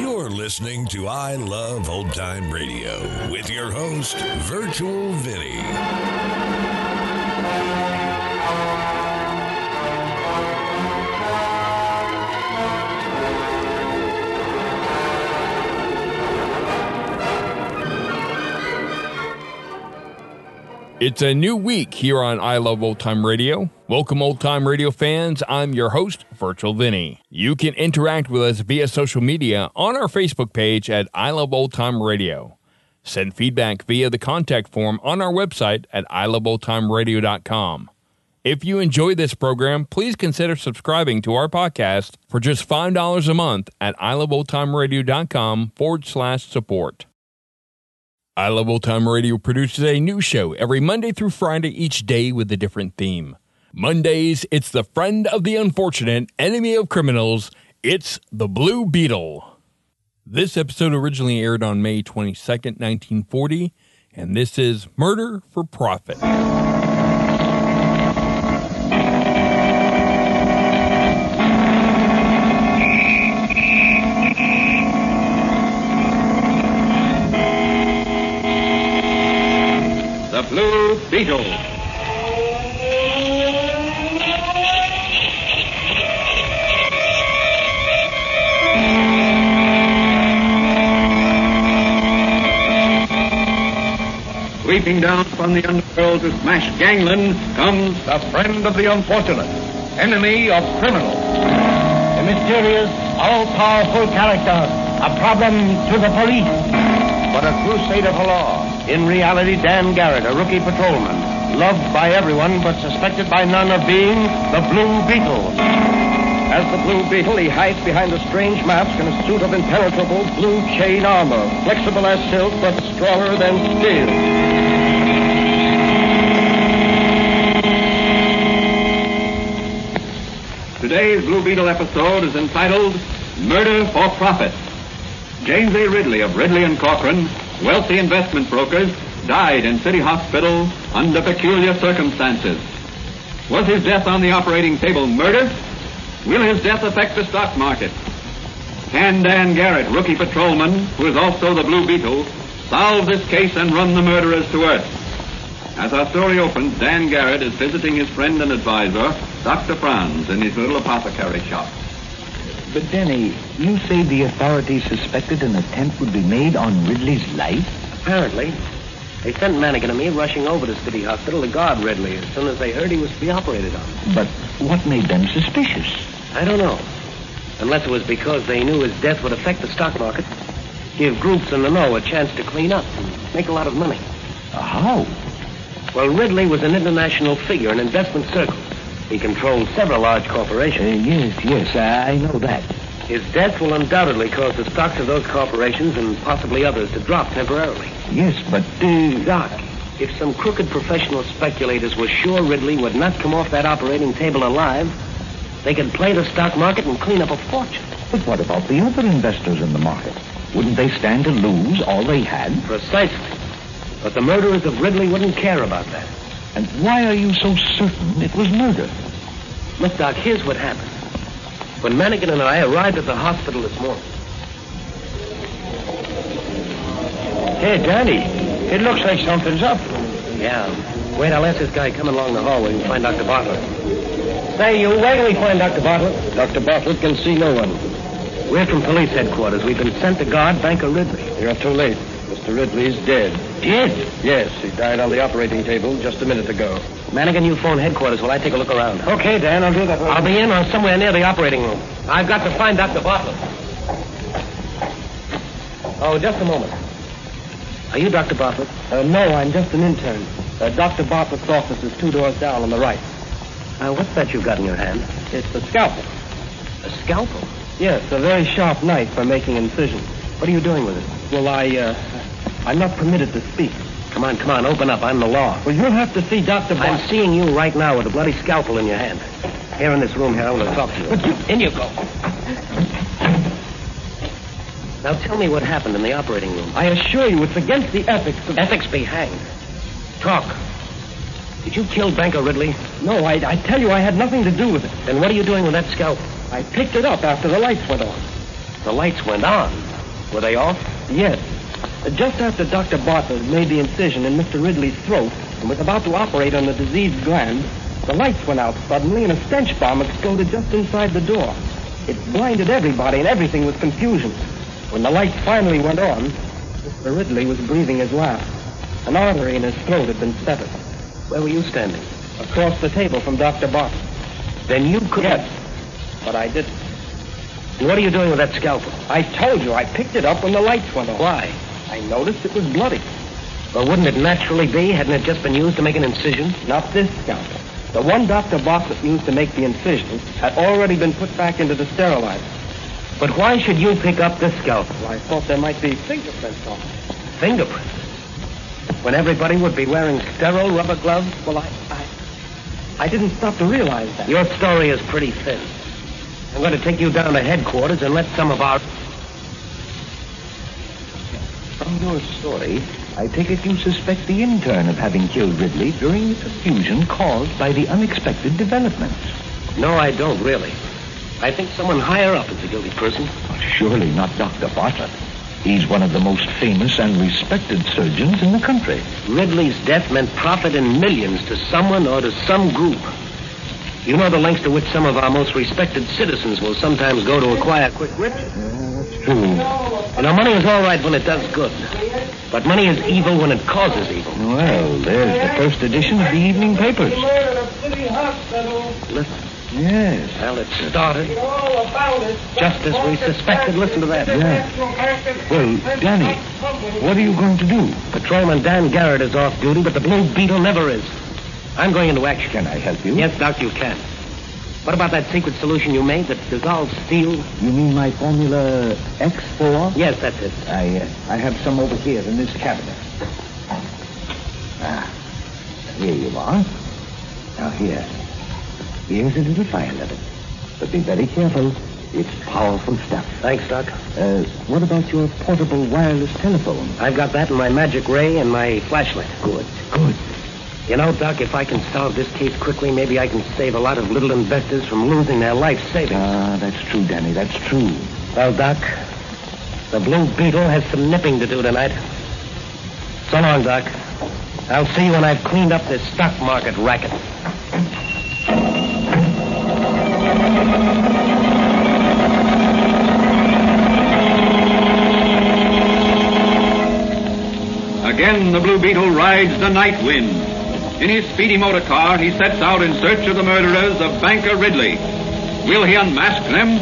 You're listening to I Love Old Time Radio with your host, Virtual Vinny. It's a new week here on I Love Old Time Radio. Welcome, old time radio fans. I'm your host, Virtual Vinny. You can interact with us via social media on our Facebook page at I Love Old Time Radio. Send feedback via the contact form on our website at iloveoldtimeradio.com. If you enjoy this program, please consider subscribing to our podcast for just $5 a month at iloveoldtimeradio.com forward slash support. I Love Old Time Radio produces a new show every Monday through Friday, each day with a different theme. Mondays, it's the friend of the unfortunate, enemy of criminals. It's the Blue Beetle. This episode originally aired on May 22nd, 1940, and this is Murder for Profit. The Blue Beetle. Sweeping down from the underworld to smash gangland comes the friend of the unfortunate, enemy of criminals. A mysterious, all-powerful character, a problem to the police. But a crusader for law. In reality, Dan Garrett, a rookie patrolman, loved by everyone but suspected by none of being the Blue Beetle. As the Blue Beetle, he hides behind a strange mask in a suit of impenetrable blue chain armor, flexible as silk but stronger than steel. Today's Blue Beetle episode is entitled Murder for Profit. James A. Ridley of Ridley and Corcoran, wealthy investment brokers, died in City Hospital under peculiar circumstances. Was his death on the operating table murder? Will his death affect the stock market? Can Dan Garrett, rookie patrolman, who is also the Blue Beetle, solve this case and run the murderers to earth? As our story opens, Dan Garrett is visiting his friend and advisor, Dr. Franz, in his little apothecary shop. But Denny, you say the authorities suspected an attempt would be made on Ridley's life? Apparently. They sent Mannigan and me rushing over to City Hospital to guard Ridley as soon as they heard he was to be operated on. But what made them suspicious? I don't know. Unless it was because they knew his death would affect the stock market, give groups in the know a chance to clean up and make a lot of money. How? Well, Ridley was an international figure in investment circles. He controls several large Uh, corporations. yes, yes, I I know that. His death will undoubtedly cause the stocks of those corporations and possibly others to drop temporarily. Yes, but uh, Doc, if some crooked professional speculators were sure Ridley would not come off that operating table alive, they could play the stock market and clean up a fortune. but what about the other investors in the market? Wouldn't they stand to lose all they had? Precisely. But the murderers of Ridley wouldn't care about that. And why are you so certain it was murder? Look, Doc, here's what happened. When Mannigan and I arrived at the hospital this morning. Hey, Danny, it looks like something's up. Yeah. Wait, I'll ask this guy coming along the hallway and find Dr. Bartlett. Say, you wait till we find Dr. Bartlett. Dr. Bartlett can see no one. We're from police headquarters. We've been sent to guard Banker Ridley. You're too late. Mr. Ridley's dead. Dead? Yes, he died on the operating table just a minute ago. Mannigan, you phone headquarters while I take a look around. Okay, Dan, I'll do that. I'll be in or somewhere near the operating room. I've got to find Dr. Bartlett. Oh, just a moment. Are you Dr. Bartlett? Uh, no, I'm just an intern. Uh, Dr. Bartlett's office is two doors down on the right. Uh, what's that you've got in your hand? It's a scalpel. A scalpel? Yes, a very sharp knife for making incisions. What are you doing with it? Well, I, uh, I'm not permitted to speak. Come on, come on, open up. I'm the law. Well, you'll have to see Dr. I'm seeing you right now with a bloody scalpel in your hand. Here in this room here, I want to talk to you. But you- In you go. Now tell me what happened in the operating room. I assure you, it's against the ethics of... Ethics be hanged. Talk. Did you kill Banker Ridley? No, I, I tell you, I had nothing to do with it. Then what are you doing with that scalpel? I picked it up after the lights went on. The lights went on. Were they off? Yes. Just after Dr. Bartlett made the incision in Mr. Ridley's throat and was about to operate on the diseased gland, the lights went out suddenly and a stench bomb exploded just inside the door. It blinded everybody and everything was confusion. When the lights finally went on, Mr. Ridley was breathing his last. An artery in his throat had been severed. Where were you standing? Across the table from Dr. Bartlett. Then you could Yes. But I didn't. And what are you doing with that scalpel? I told you I picked it up when the lights went on. Why? I noticed it was bloody. Well, wouldn't it naturally be? Hadn't it just been used to make an incision? Not this scalpel. The one Dr. Bartlett used to make the incision had already been put back into the sterilizer. But why should you pick up this scalpel? Well, I thought there might be fingerprints on it. Fingerprints. When everybody would be wearing sterile rubber gloves? Well, I, I, I didn't stop to realize that. Your story is pretty thin. I'm going to take you down to headquarters and let some of our. From your story, I take it you suspect the intern of having killed Ridley during the confusion caused by the unexpected developments. No, I don't really. I think someone higher up is the guilty person. Surely not Dr. Bartlett. He's one of the most famous and respected surgeons in the country. Ridley's death meant profit in millions to someone or to some group. You know the lengths to which some of our most respected citizens will sometimes go to acquire quick riches. Hmm. True. You know, money is all right when it does good. But money is evil when it causes evil. Well, there's the first edition of the evening papers. Listen. Yes. Well, it started just as we suspected. Listen to that. Yeah. Well, Danny, what are you going to do? Patrolman Dan Garrett is off duty, but the Blue Beetle never is. I'm going into action. Can I help you? Yes, Doc, you can. What about that secret solution you made that dissolves steel? You mean my formula X4? Yes, that's it. I, uh, I have some over here in this cabinet. Ah, here you are. Now here. Here's a little vial of it. But be very careful. It's powerful stuff. Thanks, Doc. Uh, what about your portable wireless telephone? I've got that in my magic ray and my flashlight. Good, good. You know, Doc, if I can solve this case quickly, maybe I can save a lot of little investors from losing their life savings. Ah, that's true, Danny. That's true. Well, Doc, the Blue Beetle has some nipping to do tonight. So long, Doc. I'll see you when I've cleaned up this stock market racket. Again, the Blue Beetle rides the night wind. In his speedy motor car, he sets out in search of the murderers of Banker Ridley. Will he unmask them?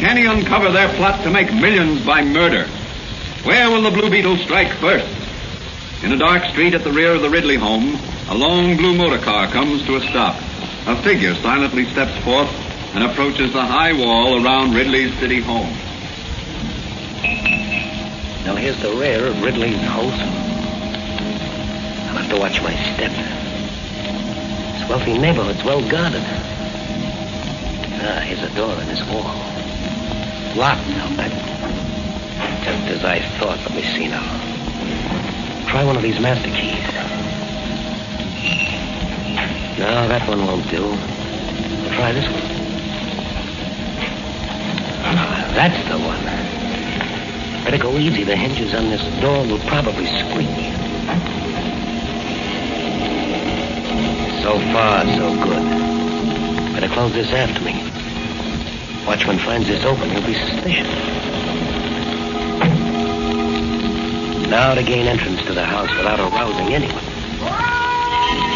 Can he uncover their plot to make millions by murder? Where will the Blue Beetle strike first? In a dark street at the rear of the Ridley home, a long blue motor car comes to a stop. A figure silently steps forth and approaches the high wall around Ridley's city home. Now, here's the rear of Ridley's house. Watch my step. This wealthy neighborhood's well guarded. Ah, here's a door in this wall. Locked, I'll. Just as I thought. Let me see now. Try one of these master keys. No, that one won't do. Try this one. Ah, that's the one. Better go easy. The hinges on this door will probably squeak. So far, so good. Better close this after me. Watchman finds this open, he'll be suspicious. Now to gain entrance to the house without arousing anyone.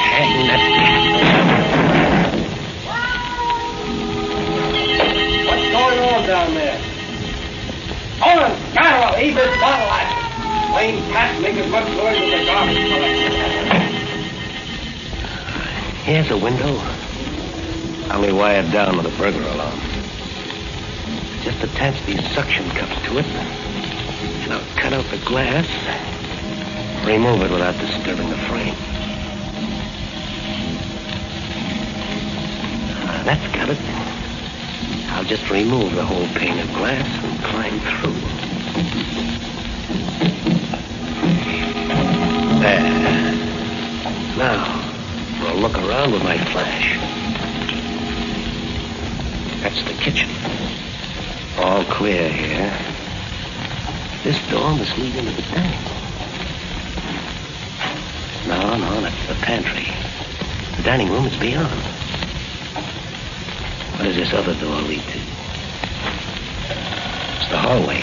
Hang that cat. What's going on down there? Skylar, leave this bottle. Plain cat make as much noise as a garbage collector. Here's a window. Only wired down with a burglar alarm. Just attach these suction cups to it, and I'll cut out the glass, remove it without disturbing the frame. Ah, that's got it. I'll just remove the whole pane of glass and climb through. There. Now, look around with my flash. That's the kitchen. All clear here. This door must lead into the dining room. No, no, that's the pantry. The dining room is beyond. What does this other door lead to? It's the hallway.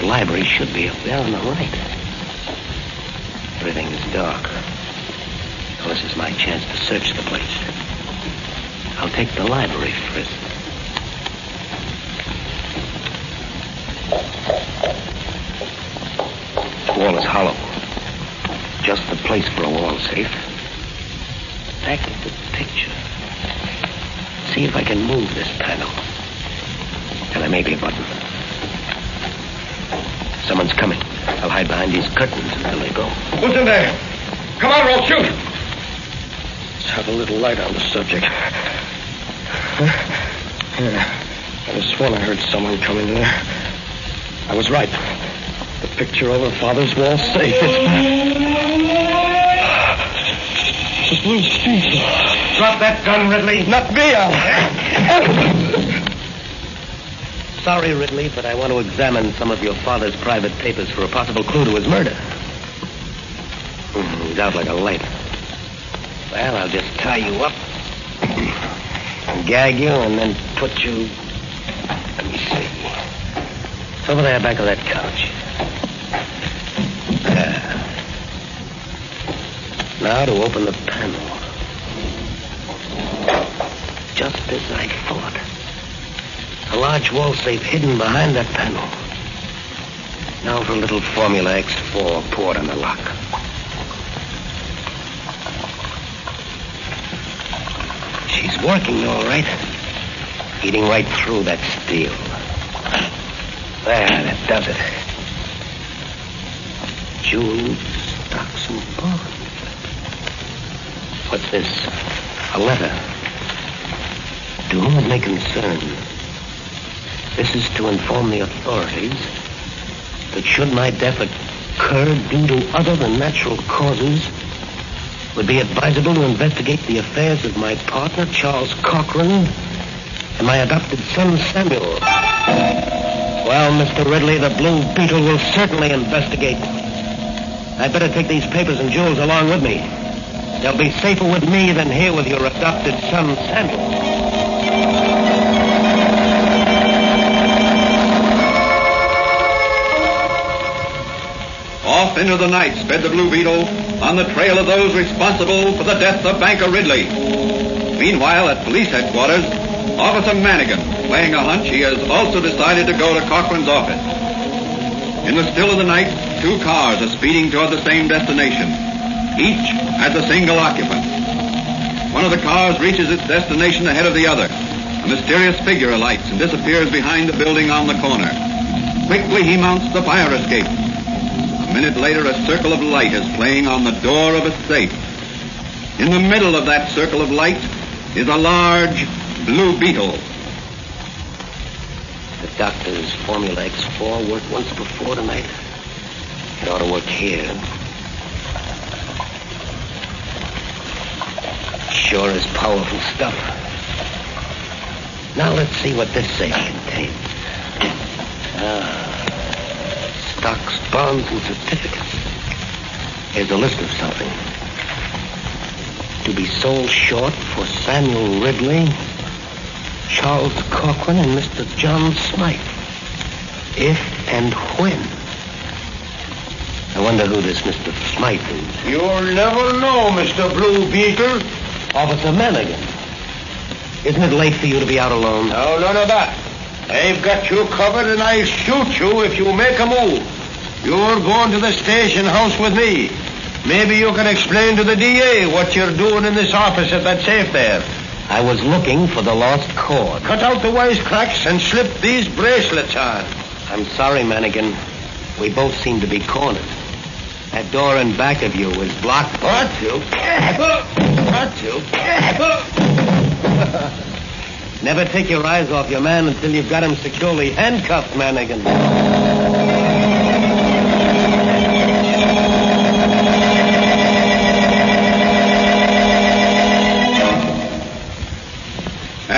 The library should be up there on the right. Everything is dark. This is my chance to search the place. I'll take the library first. The wall is hollow. Just the place for a wall safe. Back to the picture. See if I can move this panel. And there may be a button. Someone's coming. I'll hide behind these curtains until they go. Who's in there? Come on, or I'll shoot. Let's have a little light on the subject. Yeah. I was sworn I heard someone come in there. I was right. The picture over Father's wall safe. It's... The blue speaker. Drop that gun, Ridley. Not me. I'll... Sorry, Ridley, but I want to examine some of your father's private papers for a possible clue to his murder. Hmm, He's out like a light. Well, I'll just tie you up, and gag you, and then put you. Let me see. It's over there, back of that couch. There. Now to open the panel. Just as I thought. A large wall safe hidden behind that panel. Now for a little Formula X4 poured on the lock. She's working all right. Eating right through that steel. There, that does it. Jewels, stocks, and bonds. What's this? A letter. To whom it may concern. This is to inform the authorities that should my death occur due to other than natural causes, would be advisable to investigate the affairs of my partner, Charles Cochran, and my adopted son, Samuel. Well, Mr. Ridley, the Blue Beetle will certainly investigate. I'd better take these papers and jewels along with me. They'll be safer with me than here with your adopted son, Samuel. Off into the night sped the Blue Beetle on the trail of those responsible for the death of Banker Ridley. Meanwhile, at police headquarters, Officer Manigan, playing a hunch, he has also decided to go to Cochran's office. In the still of the night, two cars are speeding toward the same destination. Each has a single occupant. One of the cars reaches its destination ahead of the other. A mysterious figure alights and disappears behind the building on the corner. Quickly he mounts the fire escape. Minute later, a circle of light is playing on the door of a safe. In the middle of that circle of light is a large blue beetle. The doctor's Formula X4 worked once before tonight. It ought to work here. Sure is powerful stuff. Now let's see what this safe contains. Ah, stocks, bonds, and certificates. Here's a list of something. To be sold short for Samuel Ridley, Charles Cochran, and Mr. John Smythe. If and when. I wonder who this Mr. Smythe is. You'll never know, Mr. Blue Beetle. Officer Manigan. Isn't it late for you to be out alone? No, none of that. I've got you covered, and I'll shoot you if you make a move. You're going to the station house with me. Maybe you can explain to the DA what you're doing in this office at that safe there. I was looking for the lost cord. Cut out the wisecracks and slip these bracelets on. I'm sorry, Manigan. We both seem to be cornered. That door in back of you is blocked. What to? What to? Never take your eyes off your man until you've got him securely handcuffed, Manigan.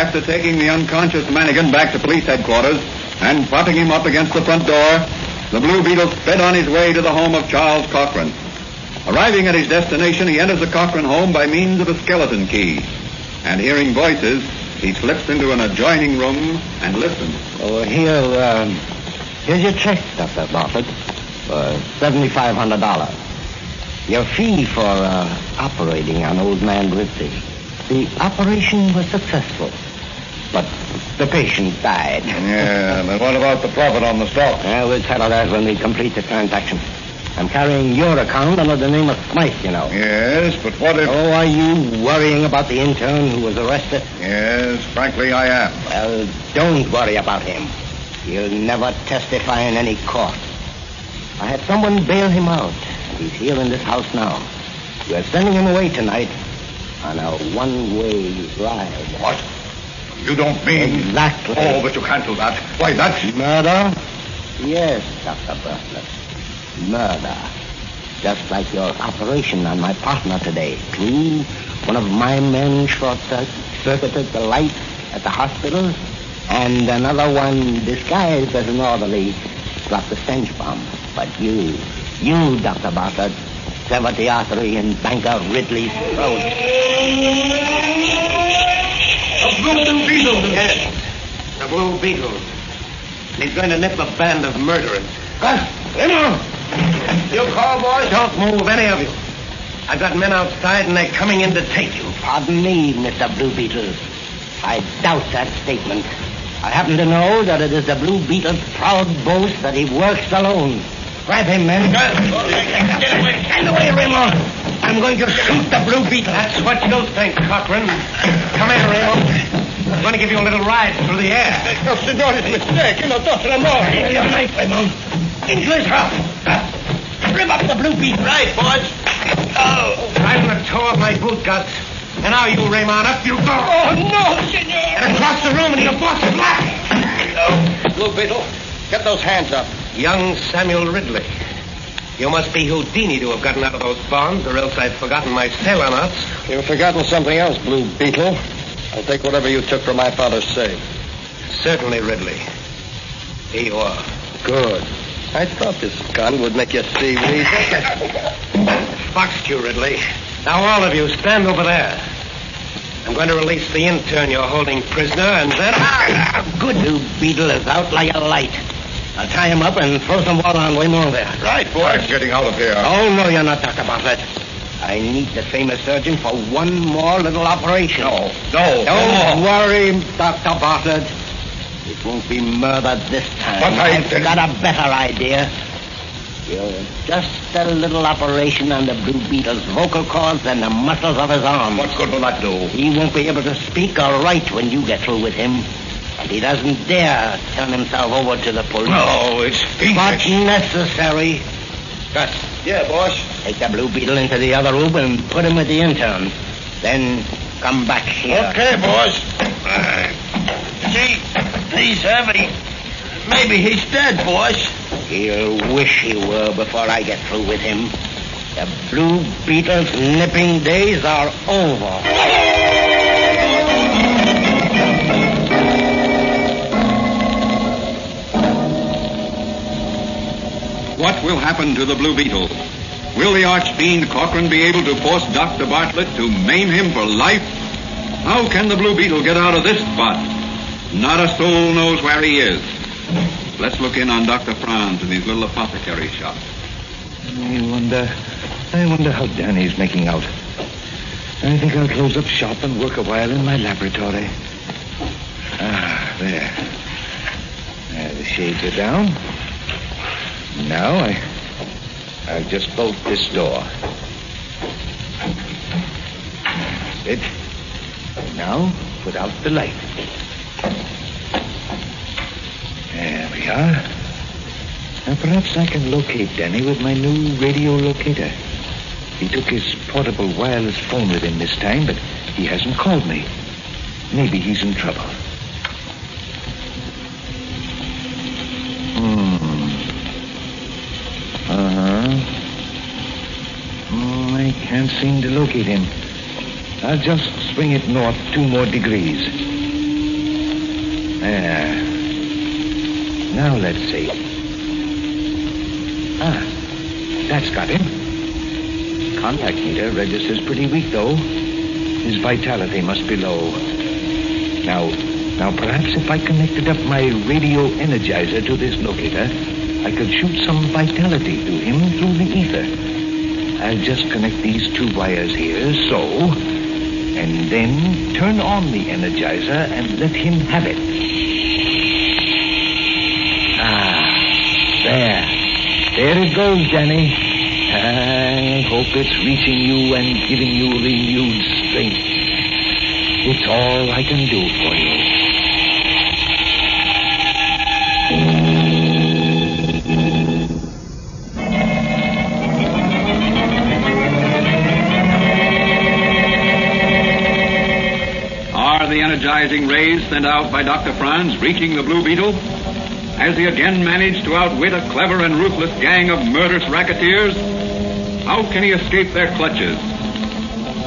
After taking the unconscious Manigan back to police headquarters and propping him up against the front door, the Blue Beetle sped on his way to the home of Charles Cochran. Arriving at his destination, he enters the Cochran home by means of a skeleton key. And hearing voices, he slips into an adjoining room and listens. Oh, here, um, here's your check, Dr. For $7,500. Your fee for uh, operating on old man Ridley. The operation was successful, but the patient died. Yeah, but what about the profit on the stock? Yeah, we'll settle that when we complete the transaction. I'm carrying your account under the name of Smythe, you know. Yes, but what if... Oh, are you worrying about the intern who was arrested? Yes, frankly, I am. Well, don't worry about him. He'll never testify in any court. I had someone bail him out. And he's here in this house now. We're sending him away tonight on a one-way ride. What? You don't mean... Exactly. Oh, but you can't do that. Why, that's... Murder? Yes, Dr. Bartlett. Murder. Just like your operation on my partner today. True, one of my men short-circuited the lights at the hospital, and another one, disguised as an orderly, dropped a stench bomb. But you, you, Dr. Bartlett, severed the artery in Banker Ridley's throat. A blue beetle. Yes, the Blue Beetle. He's going to nip a band of murderers. Gus, Remo! You call, boys? Don't move, any of you. I've got men outside, and they're coming in to take you. Pardon me, Mr. Blue Beetle. I doubt that statement. I happen to know that it is the Blue Beetle's proud boast that he works alone. Grab him, men. Get away. Stand away, Remo. I'm going to shoot the Blue Beetle. That's what you think, Cochran. Come here, Remo. I'm going to give you a little ride through the air. No, senor, it's a mistake. You know, Dr. Amor. Here, your knife, Remo. Into his mouth. Rip up the Blue Beetle. Right, boys. Oh. Right in the toe of my boot, Gus. And now you, Raymond, up you go. Oh, no, senor. And across the room and into your boss's lap. Blue Beetle, get those hands up. Young Samuel Ridley. You must be Houdini to have gotten out of those bonds, or else I've forgotten my sailor knots. You've forgotten something else, Blue Beetle. I'll take whatever you took from my father's safe. Certainly, Ridley. Here you are. Good. I thought this gun would make you see reason. Foxed you, Ridley. Now, all of you, stand over there. I'm going to release the intern you're holding prisoner, and then... Good Blue Beetle is out like a light. I'll tie him up and throw some water on Waymore there. Right, boy. I'm getting out of here. Oh, no, you're not, Dr. Bartlett. I need the famous surgeon for one more little operation. No, no, Don't no. worry, Dr. Bartlett. It won't be murder this time. But I- have got a better idea. You're just a little operation on the Blue Beetle's vocal cords and the muscles of his arms. What good will that do? He won't be able to speak or write when you get through with him. And he doesn't dare turn himself over to the police. No, it's But necessary. Gus, Yeah, boss. take the Blue Beetle into the other room and put him with the intern. Then come back here. Okay, boss. Gee, he's heavy. Maybe he's dead, boss. He'll wish he were before I get through with him. The Blue Beetle's nipping days are over. What will happen to the Blue Beetle? Will the archfiend Cochran be able to force Dr. Bartlett to maim him for life? How can the Blue Beetle get out of this spot? Not a soul knows where he is. Let's look in on Dr. Franz in his little apothecary shop. I wonder. I wonder how Danny's making out. I think I'll close up shop and work a while in my laboratory. Ah, there. There, the shades are down. Now I. I'll just bolt this door. It. Now, put out the light. There we are. Now, perhaps I can locate Danny with my new radio locator. He took his portable wireless phone with him this time, but he hasn't called me. Maybe he's in trouble. Hmm. Uh-huh. Oh, I can't seem to locate him. I'll just swing it north two more degrees. There. Now let's see. Ah, that's got him. Contact meter registers pretty weak, though. His vitality must be low. Now, now perhaps if I connected up my radio energizer to this locator, I could shoot some vitality to him through the ether. I'll just connect these two wires here, so, and then turn on the energizer and let him have it. Ah, there. There it goes, Danny. I hope it's reaching you and giving you renewed strength. It's all I can do for you. Energizing rays sent out by Dr. Franz reaching the Blue Beetle? Has he again managed to outwit a clever and ruthless gang of murderous racketeers? How can he escape their clutches?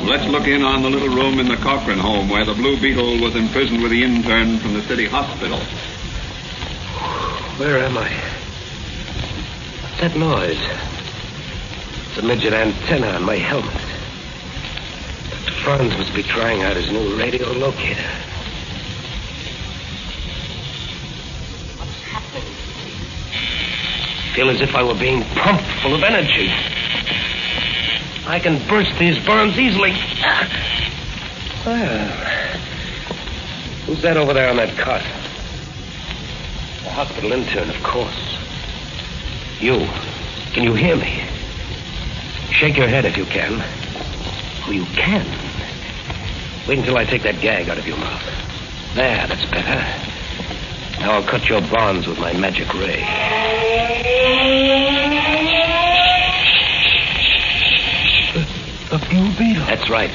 Let's look in on the little room in the Cochran home where the Blue Beetle was imprisoned with the intern from the city hospital. Where am I? What's that noise? It's a midget antenna on my helmet. Franz must be trying out his new radio locator. Feel as if I were being pumped full of energy. I can burst these burns easily. Well, who's that over there on that cot? The hospital intern, of course. You. Can you hear me? Shake your head if you can. Oh, you can. Wait until I take that gag out of your mouth. There, that's better. Now I'll cut your bonds with my magic ray. The Blue Beetle. That's right.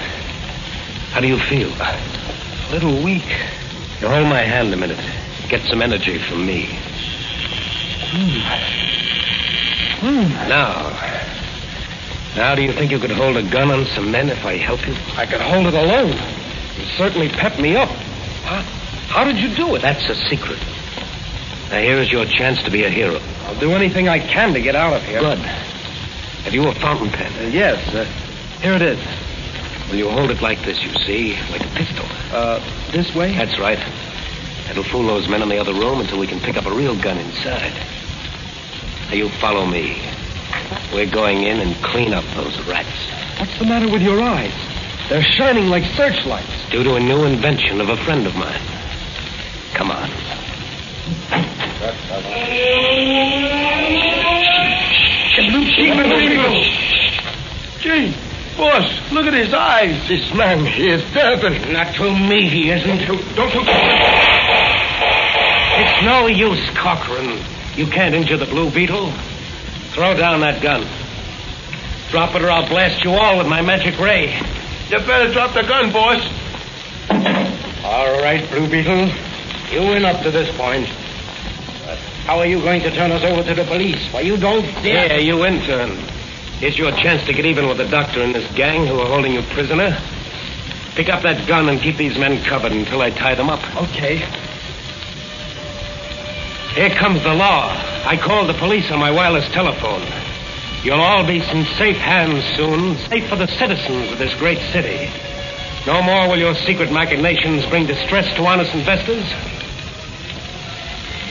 How do you feel? A little weak. You hold my hand a minute. Get some energy from me. Hmm. Hmm. Now. Now, do you think you could hold a gun on some men if I help you? I could hold it alone. You certainly pep me up. How, how did you do it? That's a secret. Now, here's your chance to be a hero. I'll do anything I can to get out of here. Good. Have you a fountain pen? Uh, yes. Uh, here it is. Will you hold it like this, you see? Like a pistol. Uh, this way? That's right. It'll fool those men in the other room until we can pick up a real gun inside. Now, you follow me. We're going in and clean up those rats. What's the matter with your eyes? They're shining like searchlights. Due to a new invention of a friend of mine. Come on. The blue beetle. Gee, boss, look at his eyes. This man, he is Durban. Not to me, he isn't. Don't you... It's no use, Cochran. You can't injure the Blue Beetle. Throw down that gun. Drop it or I'll blast you all with my magic ray. You better drop the gun, boss. All right, Blue Beetle. You win up to this point. How are you going to turn us over to the police? Why, you don't dare. Yeah, you intern. Here's your chance to get even with the doctor and this gang who are holding you prisoner. Pick up that gun and keep these men covered until I tie them up. Okay. Here comes the law. I called the police on my wireless telephone. You'll all be in safe hands soon, safe for the citizens of this great city. No more will your secret machinations bring distress to honest investors.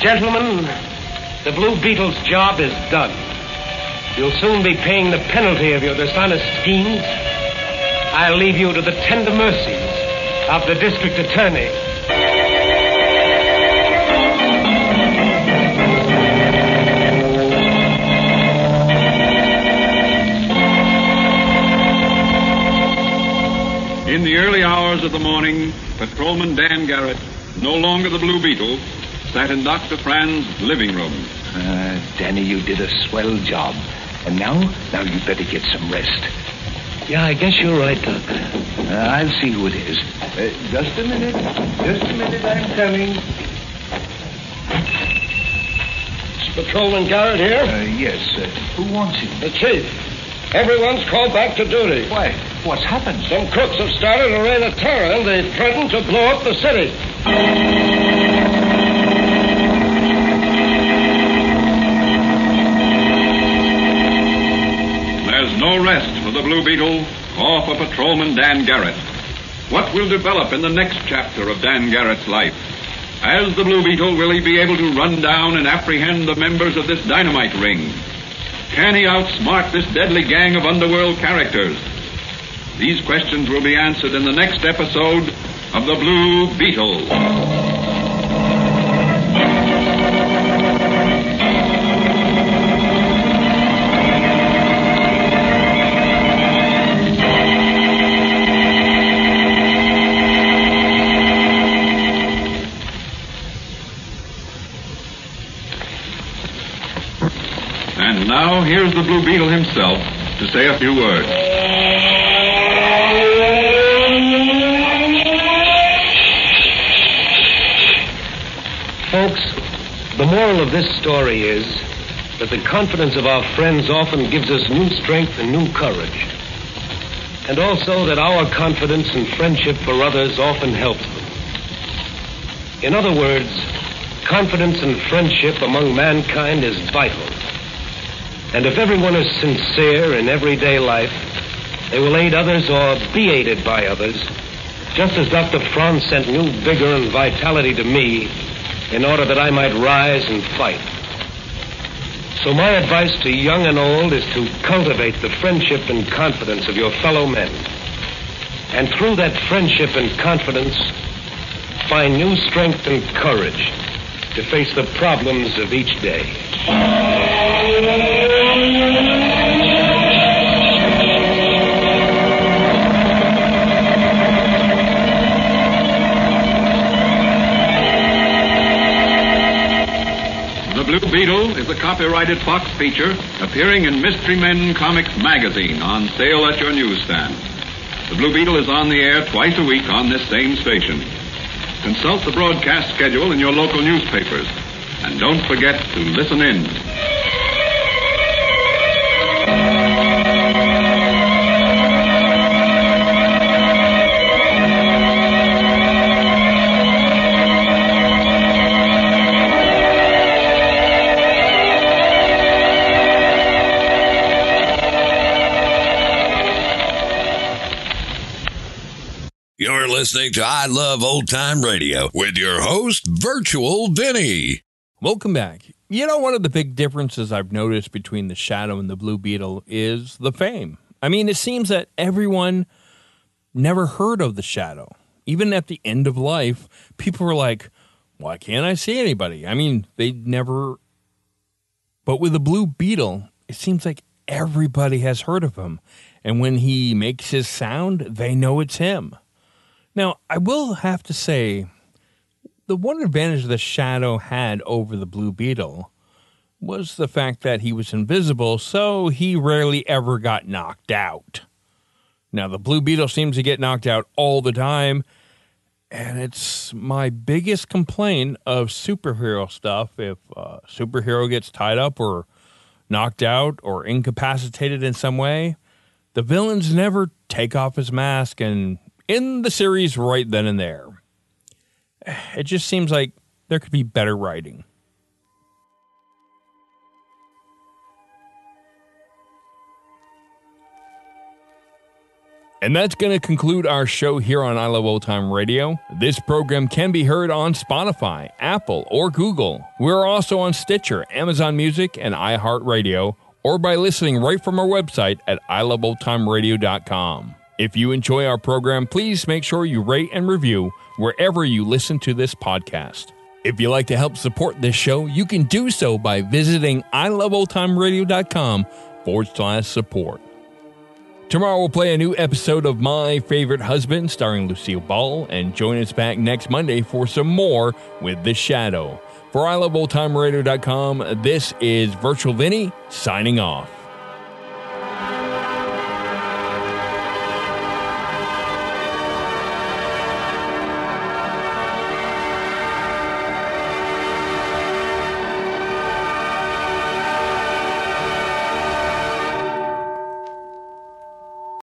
Gentlemen, the Blue Beetle's job is done. You'll soon be paying the penalty of your dishonest schemes. I'll leave you to the tender mercies of the district attorney. In the early hours of the morning, Patrolman Dan Garrett, no longer the Blue Beetle, sat in Dr. Fran's living room. Uh, Danny, you did a swell job. And now, now you'd better get some rest. Yeah, I guess you're right, Doc. Uh, I'll see who it is. Uh, just a minute. Just a minute, I'm coming. Patrolman Garrett here? Uh, yes, uh, who wants him? The chief. Everyone's called back to duty. Why, what's happened? Some crooks have started a reign of terror, and they threaten to blow up the city. Rest for the Blue Beetle or for Patrolman Dan Garrett. What will develop in the next chapter of Dan Garrett's life? As the Blue Beetle, will he be able to run down and apprehend the members of this dynamite ring? Can he outsmart this deadly gang of underworld characters? These questions will be answered in the next episode of The Blue Beetle. Here's the Blue Beetle himself to say a few words. Folks, the moral of this story is that the confidence of our friends often gives us new strength and new courage. And also that our confidence and friendship for others often helps them. In other words, confidence and friendship among mankind is vital. And if everyone is sincere in everyday life, they will aid others or be aided by others, just as Dr. Franz sent new vigor and vitality to me in order that I might rise and fight. So my advice to young and old is to cultivate the friendship and confidence of your fellow men. And through that friendship and confidence, find new strength and courage to face the problems of each day. The Blue Beetle is a copyrighted Fox feature appearing in Mystery Men Comics magazine on sale at your newsstand. The Blue Beetle is on the air twice a week on this same station. Consult the broadcast schedule in your local newspapers. And don't forget to listen in. You're listening to I Love Old Time Radio with your host, Virtual Vinny. Welcome back. You know, one of the big differences I've noticed between the Shadow and the Blue Beetle is the fame. I mean, it seems that everyone never heard of the Shadow. Even at the end of life, people were like, why can't I see anybody? I mean, they never. But with the Blue Beetle, it seems like everybody has heard of him. And when he makes his sound, they know it's him. Now, I will have to say, the one advantage the Shadow had over the Blue Beetle was the fact that he was invisible, so he rarely ever got knocked out. Now, the Blue Beetle seems to get knocked out all the time, and it's my biggest complaint of superhero stuff. If a superhero gets tied up or knocked out or incapacitated in some way, the villains never take off his mask and in the series right then and there. It just seems like there could be better writing. And that's going to conclude our show here on I Love Old Time Radio. This program can be heard on Spotify, Apple, or Google. We're also on Stitcher, Amazon Music, and iHeartRadio, or by listening right from our website at iloveoldtimeradio.com. If you enjoy our program, please make sure you rate and review wherever you listen to this podcast. If you'd like to help support this show, you can do so by visiting iloveoldtimeradio.com forward slash support. Tomorrow we'll play a new episode of My Favorite Husband starring Lucille Ball and join us back next Monday for some more with The Shadow. For iloveoldtimeradio.com, this is Virtual Vinny signing off.